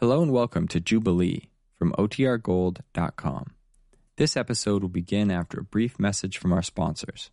Hello and welcome to Jubilee from OTRGold.com. This episode will begin after a brief message from our sponsors.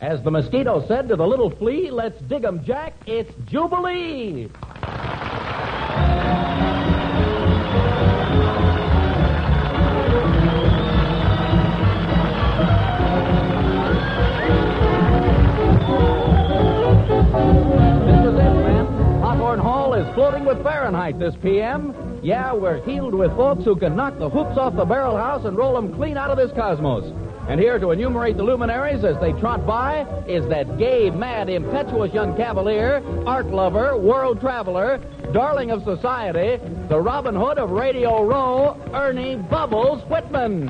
As the mosquito said to the little flea, let's dig 'em, Jack. It's Jubilee. Floating with Fahrenheit this PM. Yeah, we're healed with folks who can knock the hoops off the barrel house and roll 'em clean out of this cosmos. And here to enumerate the luminaries as they trot by is that gay, mad, impetuous young cavalier, art lover, world traveler, darling of society, the Robin Hood of Radio Row, Ernie Bubbles Whitman.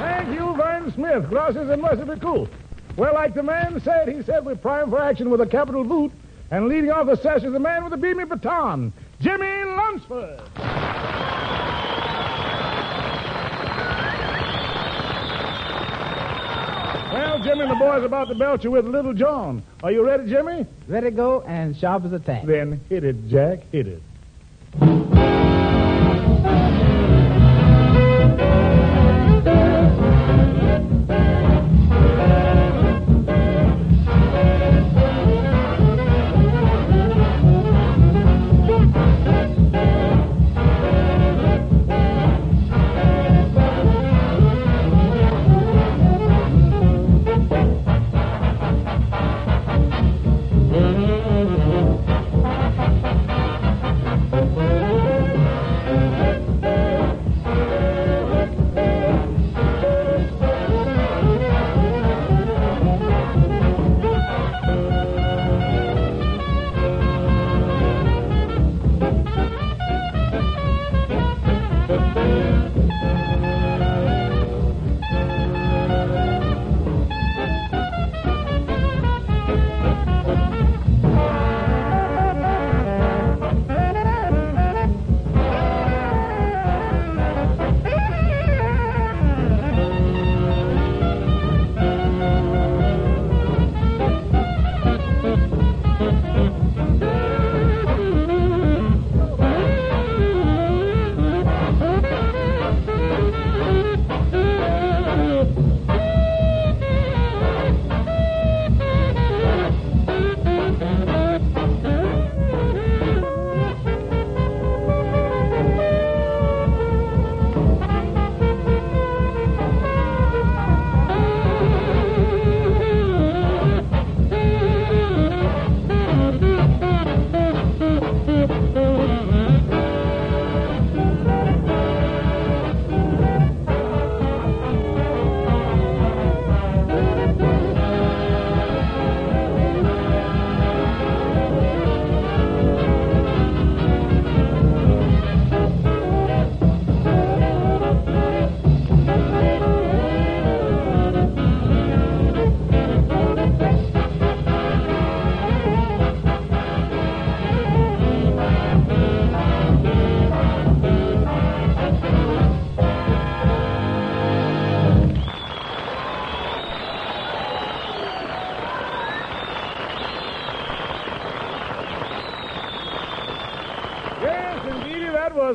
Thank you, Vern Smith. Grosses and mercifully cool. Well, like the man said, he said we're primed for action with a capital boot, and leading off the sesh is the man with the beamy baton, Jimmie Lunceford. Well, Jimmie and the boys about to belt you with Little John. Are you ready, Jimmie? Ready to go and sharp as a tack. Then hit it, Jack. Hit it.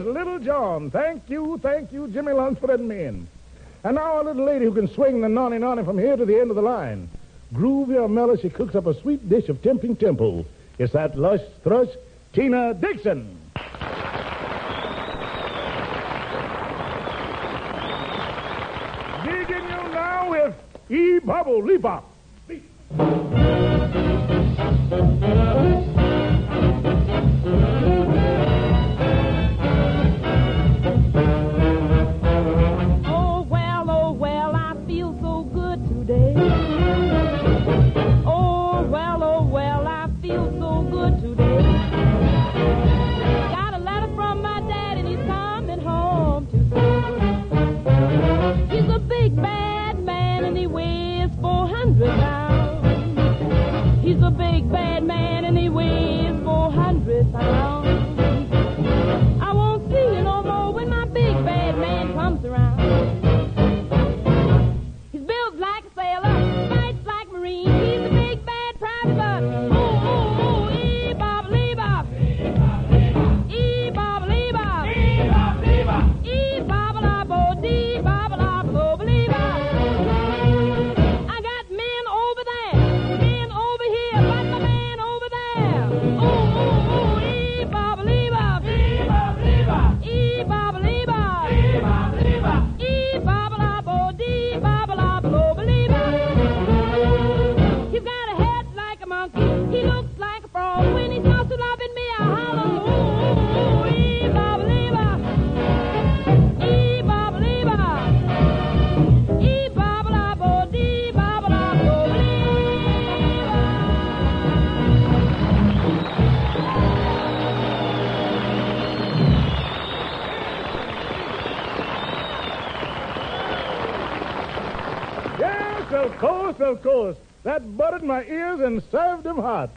Little John. Thank you, thank you, Jimmy Luntz, and letting me. And now a little lady who can swing the nonny nonny from here to the end of the line. Groovy or mellow, she cooks up a sweet dish of tempting temple. It's that lush thrush, Tina Dixon. Digging you now with E Bubble Leap Buttered my ears and served them hot.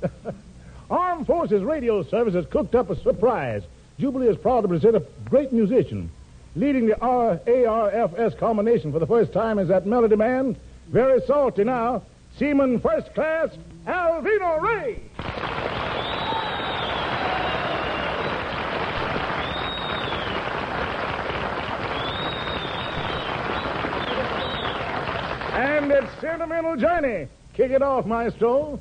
Armed Forces Radio Service has cooked up a surprise. Jubilee is proud to present a great musician. Leading the R-A-R-F-S combination for the first time is that melody man, very salty now, Seaman First Class Alvino Rey. And it's Sentimental Journey. Kick it off, Maestro.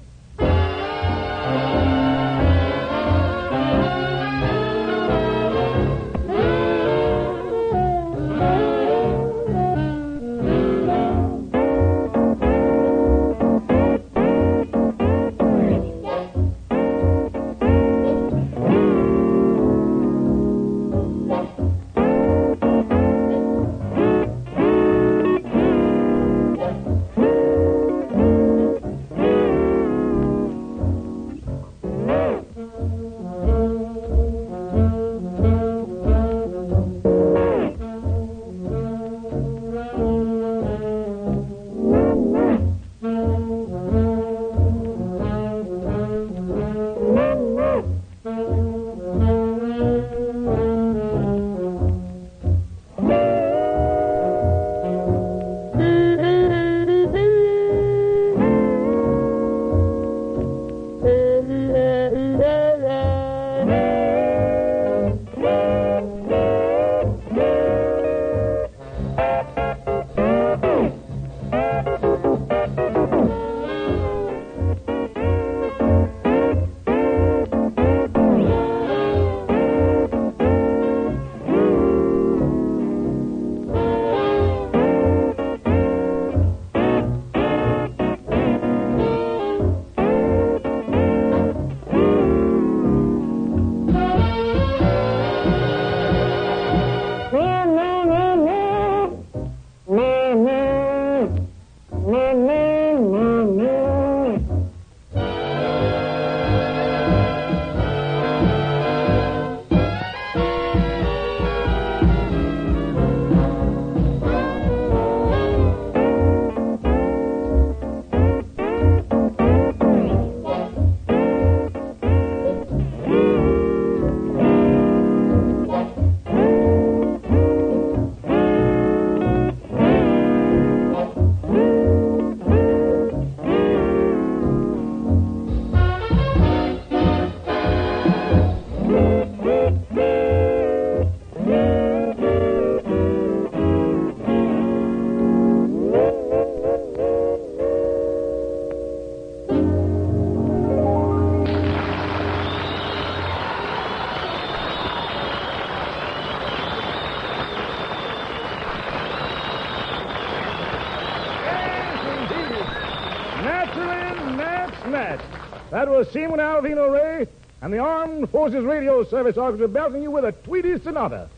Seaman Alvino Rey and the Armed Forces Radio Service Orchestra belting you with a Tweety Sonata.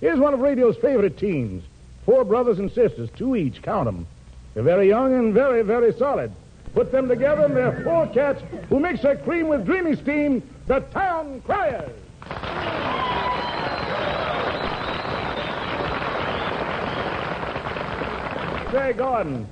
Here's one of radio's favorite teams. Four brothers and sisters, two each, count them. They're very young and very, very solid. Put them together and they're four cats who mix their cream with dreamy steam, the Town Criers. Say, Gordon,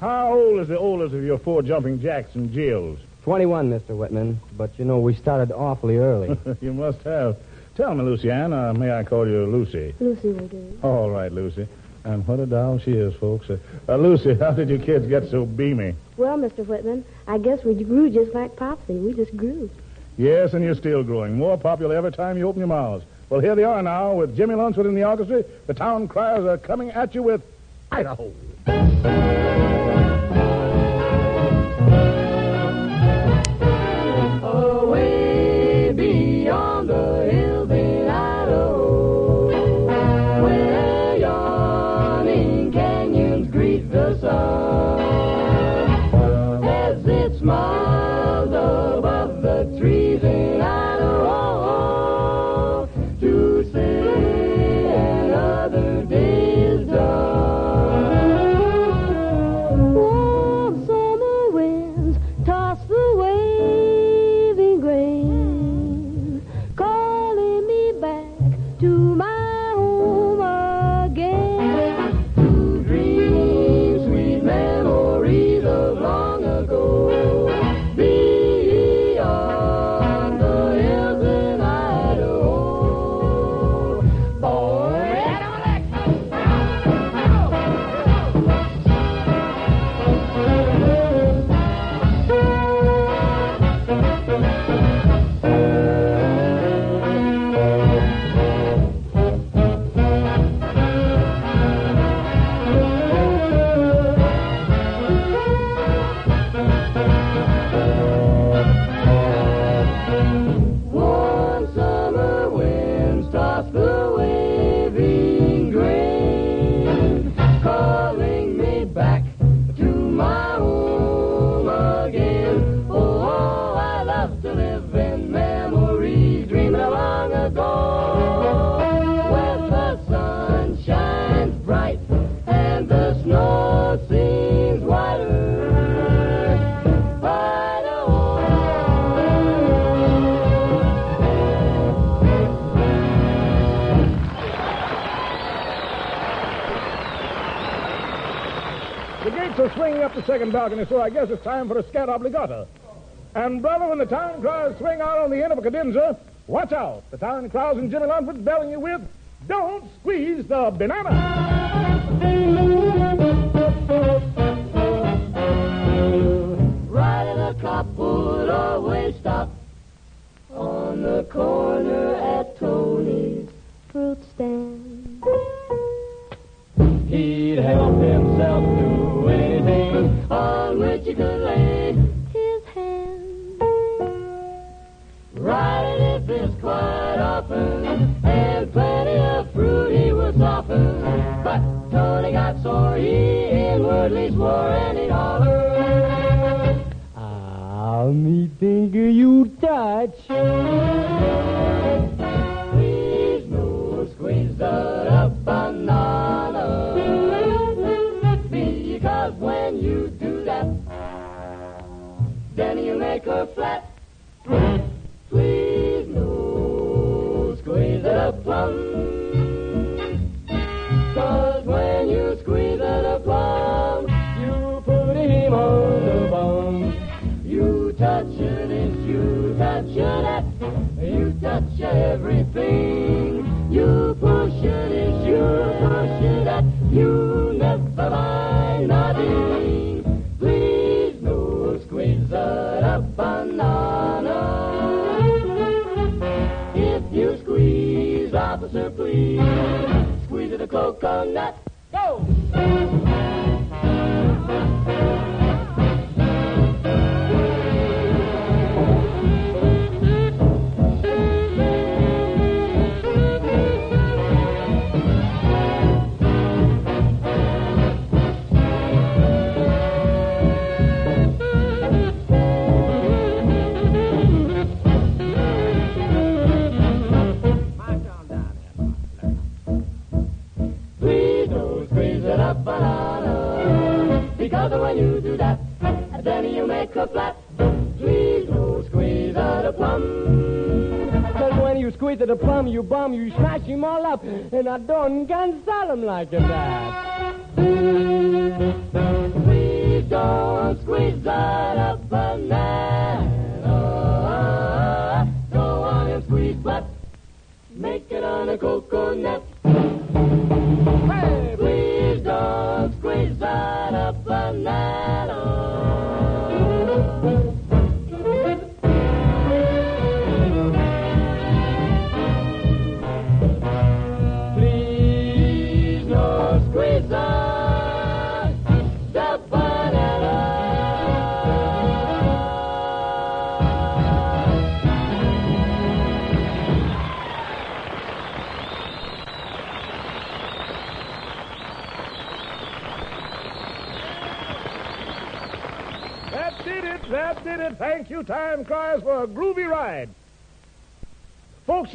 how old is the oldest of your four jumping jacks and Jills? 21, Mr. Whitman. But you know, we started awfully early. you must have. Tell me, Lucyann, uh, may I call you Lucy? Lucy will do. All right, Lucy. And what a doll she is, folks. Uh, uh, Lucy, how did you kids get so beamy? Well, Mr. Whitman, I guess we grew just like Topsy. We just grew. Yes, and you're still growing. More popular every time you open your mouths. Well, here they are now with Jimmie Lunceford in the orchestra. The town criers are coming at you with Idaho. Balcony, so I guess it's time for a scat obligata. And, brother, when the town criers swing out on the end of a cadenza, watch out. The town criers and Jimmie Lunceford's belling you with, don't squeeze the banana. Riding a cop would always stop on the corner at Tony's fruit stand. He'd help himself to could lay his this quite often, and plenty of fruit he would soften. But Tony got sore, he inwardly swore, and he'd holler. Ah, me think you touch. Then you make her flat. Squeeze, no squeeze the plum. Cause when you squeeze the plum, you put him on the bum. You touch it, this, you touch that, you touch everything. You push it, please squeeze the coconut. Go! You bum, you smash him all up. And I don't can sell him like that. Please don't squeeze out a banana. Oh, uh, uh, uh, go on and squeeze, but make it on a coconut.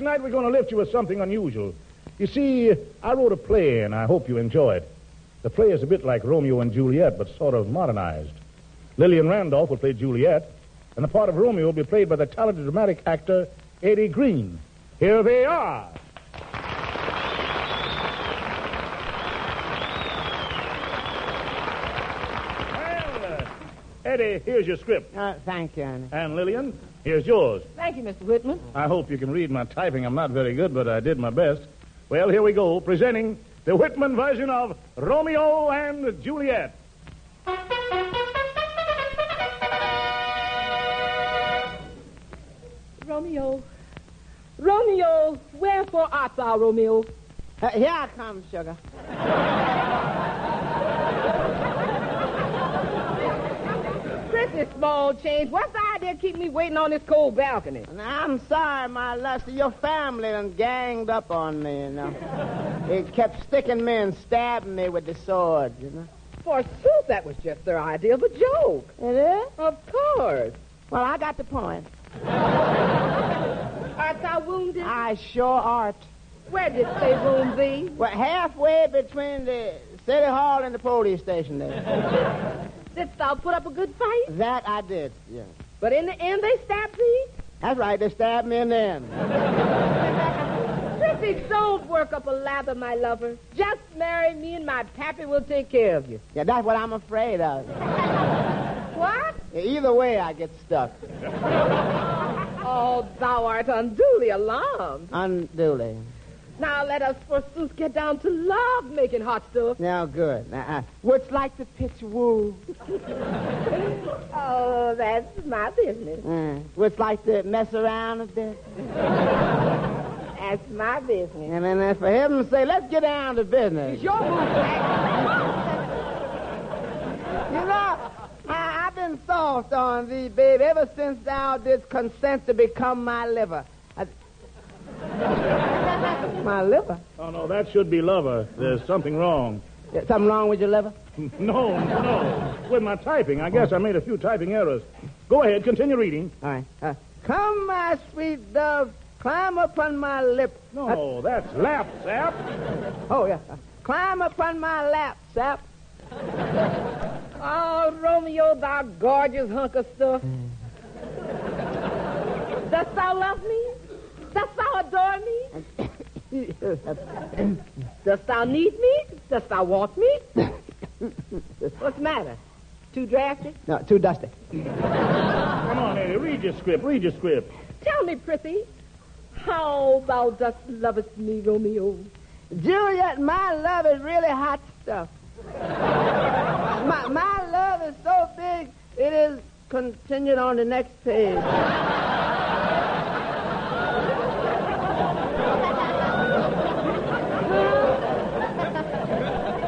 Tonight we're going to lift you with something unusual. You see, I wrote a play, and I hope you enjoy it. The play is a bit like Romeo and Juliet, but sort of modernized. Lillian Randolph will play Juliet, and the part of Romeo will be played by the talented dramatic actor Eddie Green. Here they are. Well, uh, Eddie, here's your script. Uh, thank you, Annie. And Lillian, here's yours. Thank you, Mr. Whitman. I hope you can read my typing. I'm not very good, but I did my best. Well, here we go, presenting the Whitman version of Romeo and Juliet. Romeo. Romeo, wherefore art thou, Romeo? Uh, here I come, sugar. Pretty small change. What's the idea of keeping me waiting on this cold balcony? Now, I'm sorry, my lusty. Your family done ganged up on me, you know. they kept sticking me and stabbing me with the sword, you know. Forsooth, that was just their idea of a joke. It is? Of course. Well, I got the point. Art thou wounded? I sure art. Where did they wound thee? Well, halfway between the city hall and the police station there. Didst thou put up a good fight? that I did, yeah. But in the end, they stabbed thee? That's right, they stabbed me in the end. Prissy, don't work up a lather, my lover. Just marry me and my pappy will take care of you. Yeah, that's what I'm afraid of. What? Either way, I get stuck. Oh, thou art unduly alarmed. Unduly. Now let us forsooth get down to love making hot stuff. Now, good. Now, uh, what's like to pitch woo? Oh, that's my business. Uh, what's like to mess around a bit? That's my business. And then, uh, for heaven's sake, let's get down to business. It's your booth. You know, I, I've been soft on thee, babe, ever since thou didst consent to become my liver. I- my liver? Oh, no, that should be lover. There's something wrong. Yeah, something wrong with your liver? No, no. With my typing, I guess I made a few typing errors. Go ahead, continue reading. All right. Uh, come, my sweet dove, climb upon my lip. No, that's lap, sap. Oh, yeah. Uh, climb upon my lap, sap. Oh, Romeo, thou gorgeous hunk of stuff. Dost thou love me? Dost thou adore me? Dost thou need me? Dost thou want me? What's the matter? Too drafty? no, too dusty. Come on, Eddie, read your script, read your script. Tell me, Prissy, how thou dost lovest me, Romeo. Juliet, my love is really hot stuff. my, my love is so big, it is continued on the next page.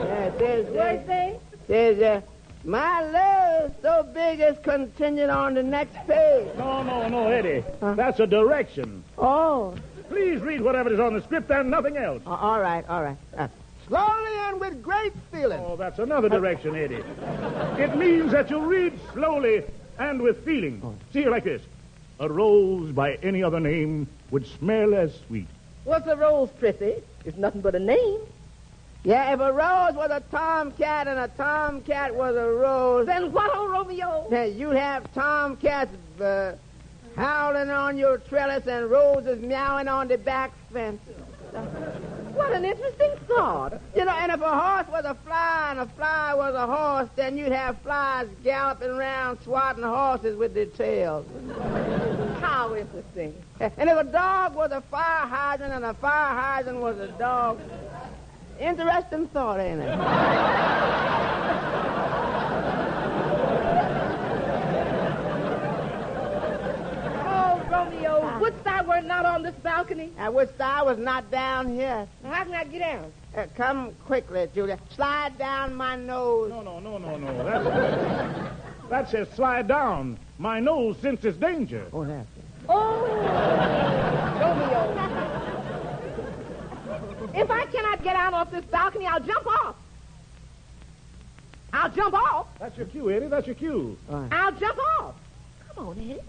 yeah, there's, What there's, say? there's, uh, my love so big, it's continued on the next page. No, no, no, Eddie. That's a direction. Oh, Please read whatever is on the script and nothing else. a- all right, all right. Uh, slowly and with great feeling. Oh, that's another direction, Eddie. It means that you read slowly and with feeling. See it like this. A rose by any other name would smell as sweet. What's a rose, Prissy? It's nothing but a name. Yeah, if a rose was a tomcat and a tomcat was a rose, Then what, old Romeo? then you'd have tomcats uh, howling on your trellis and roses meowing on the back fence. What an interesting thought. You know, and if a horse was a fly and a fly was a horse, then you'd have flies galloping around swatting horses with their tails. How interesting. And if a dog was a fire hydrant and a fire hydrant was a dog, interesting thought, ain't it? Oh, Romeo, wouldst thou were not not on this balcony? I wish I was not down here. Now, How can I get down? Uh, come quickly, Julia. Slide down my nose. No, no, no, no, no. That's, that says slide down. My nose senses danger. Oh, that's Oh, Romeo. If I cannot get out off this balcony, I'll jump off. I'll jump off. That's your cue, Eddie. That's your cue. I'll jump off. Come on, Eddie.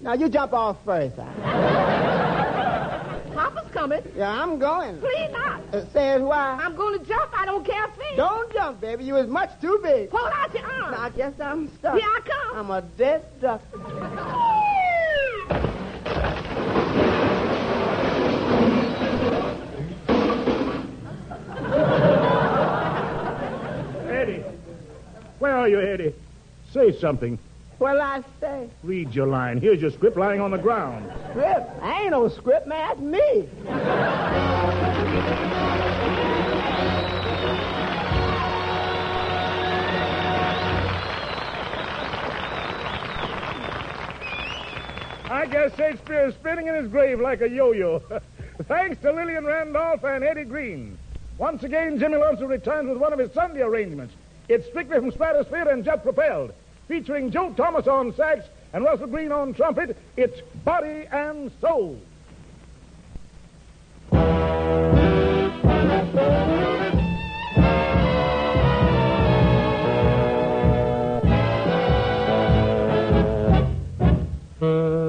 Now, you jump off first. huh? Papa's coming. Yeah, I'm going. Please not. Uh, says why? I'm going to jump. I don't care a thing. Don't jump, baby. You was much too big. Hold out your arm. Now, I guess I'm stuck. Here I come. I'm a dead duck. Where are you, Eddie? Say something. What'll I say? Read your line. Here's your script lying on the ground. Script? I ain't no script, man. That's me. I guess Shakespeare is spinning in his grave like a yo-yo. Thanks to Lillian Randolph and Eddie Green. Once again, Jimmie Lunceford returns with one of his Sunday arrangements. It's strictly from Stratosphere and jet propelled. Featuring Joe Thomas on sax and Russell Green on trumpet, it's Body and Soul. Thank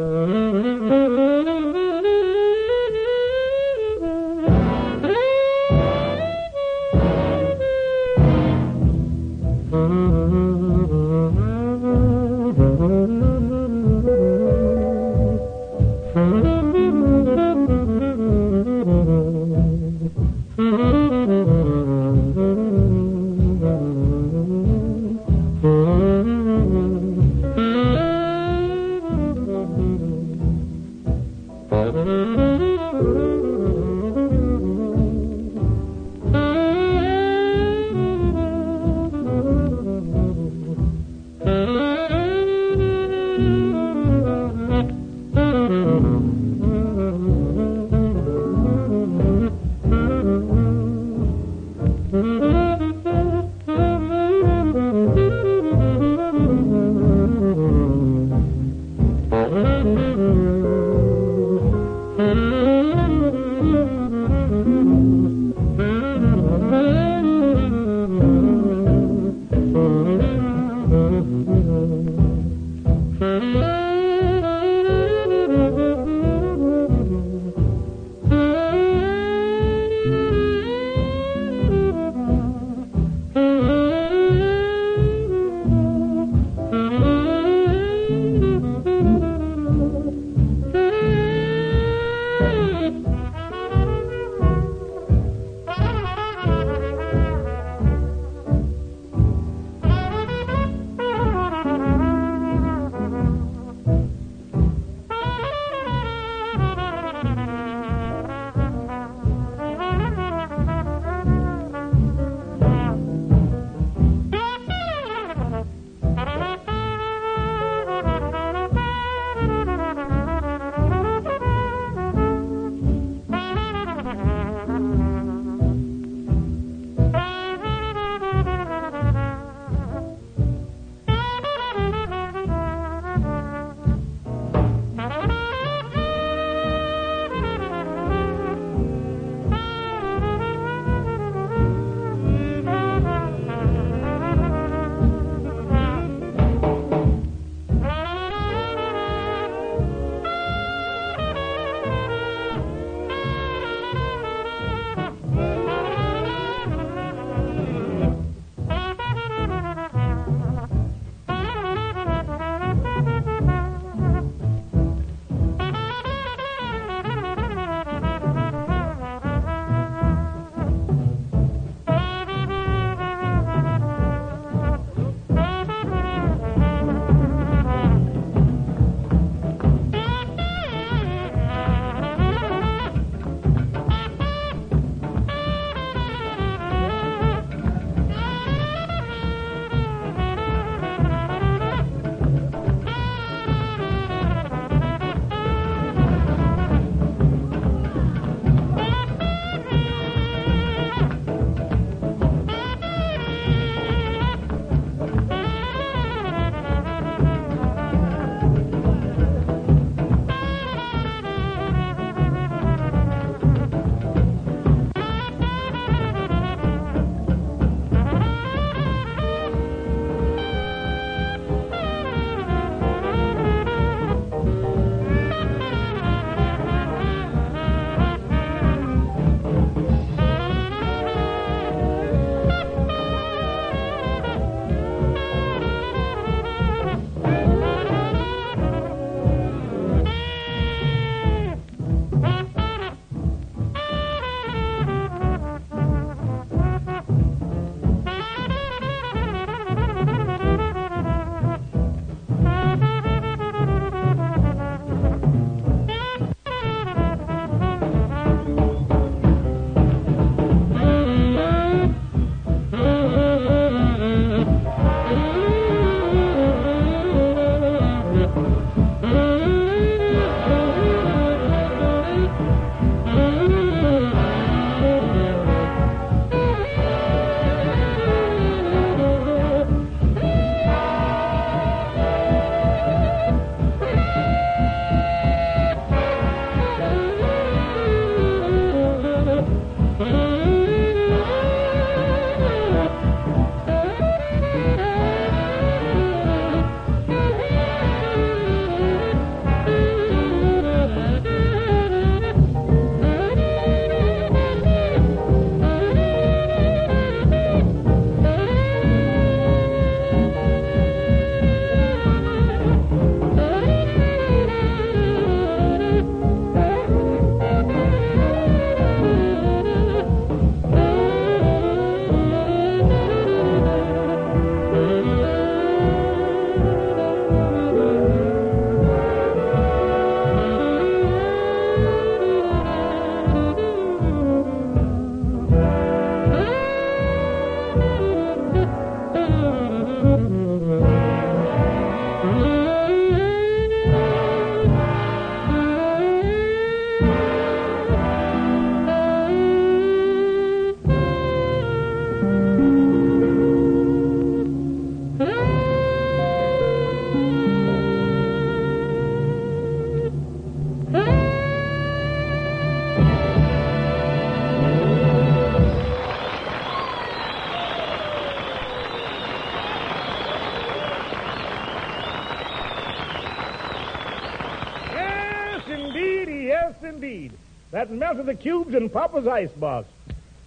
that melted the cubes in Papa's icebox.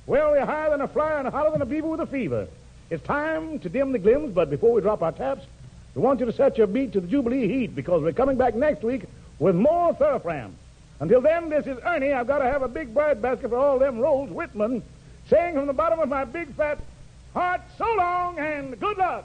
Well, we're higher than a fly and hotter than a beaver with a fever. It's time to dim the glims, but before we drop our taps, we want you to set your beat to the Jubilee heat because we're coming back next week with more Thoroughfram. Until then, this is Ernie. I've got to have a big bread basket for all them rolls, Whitman, saying from the bottom of my big fat heart, so long and good luck.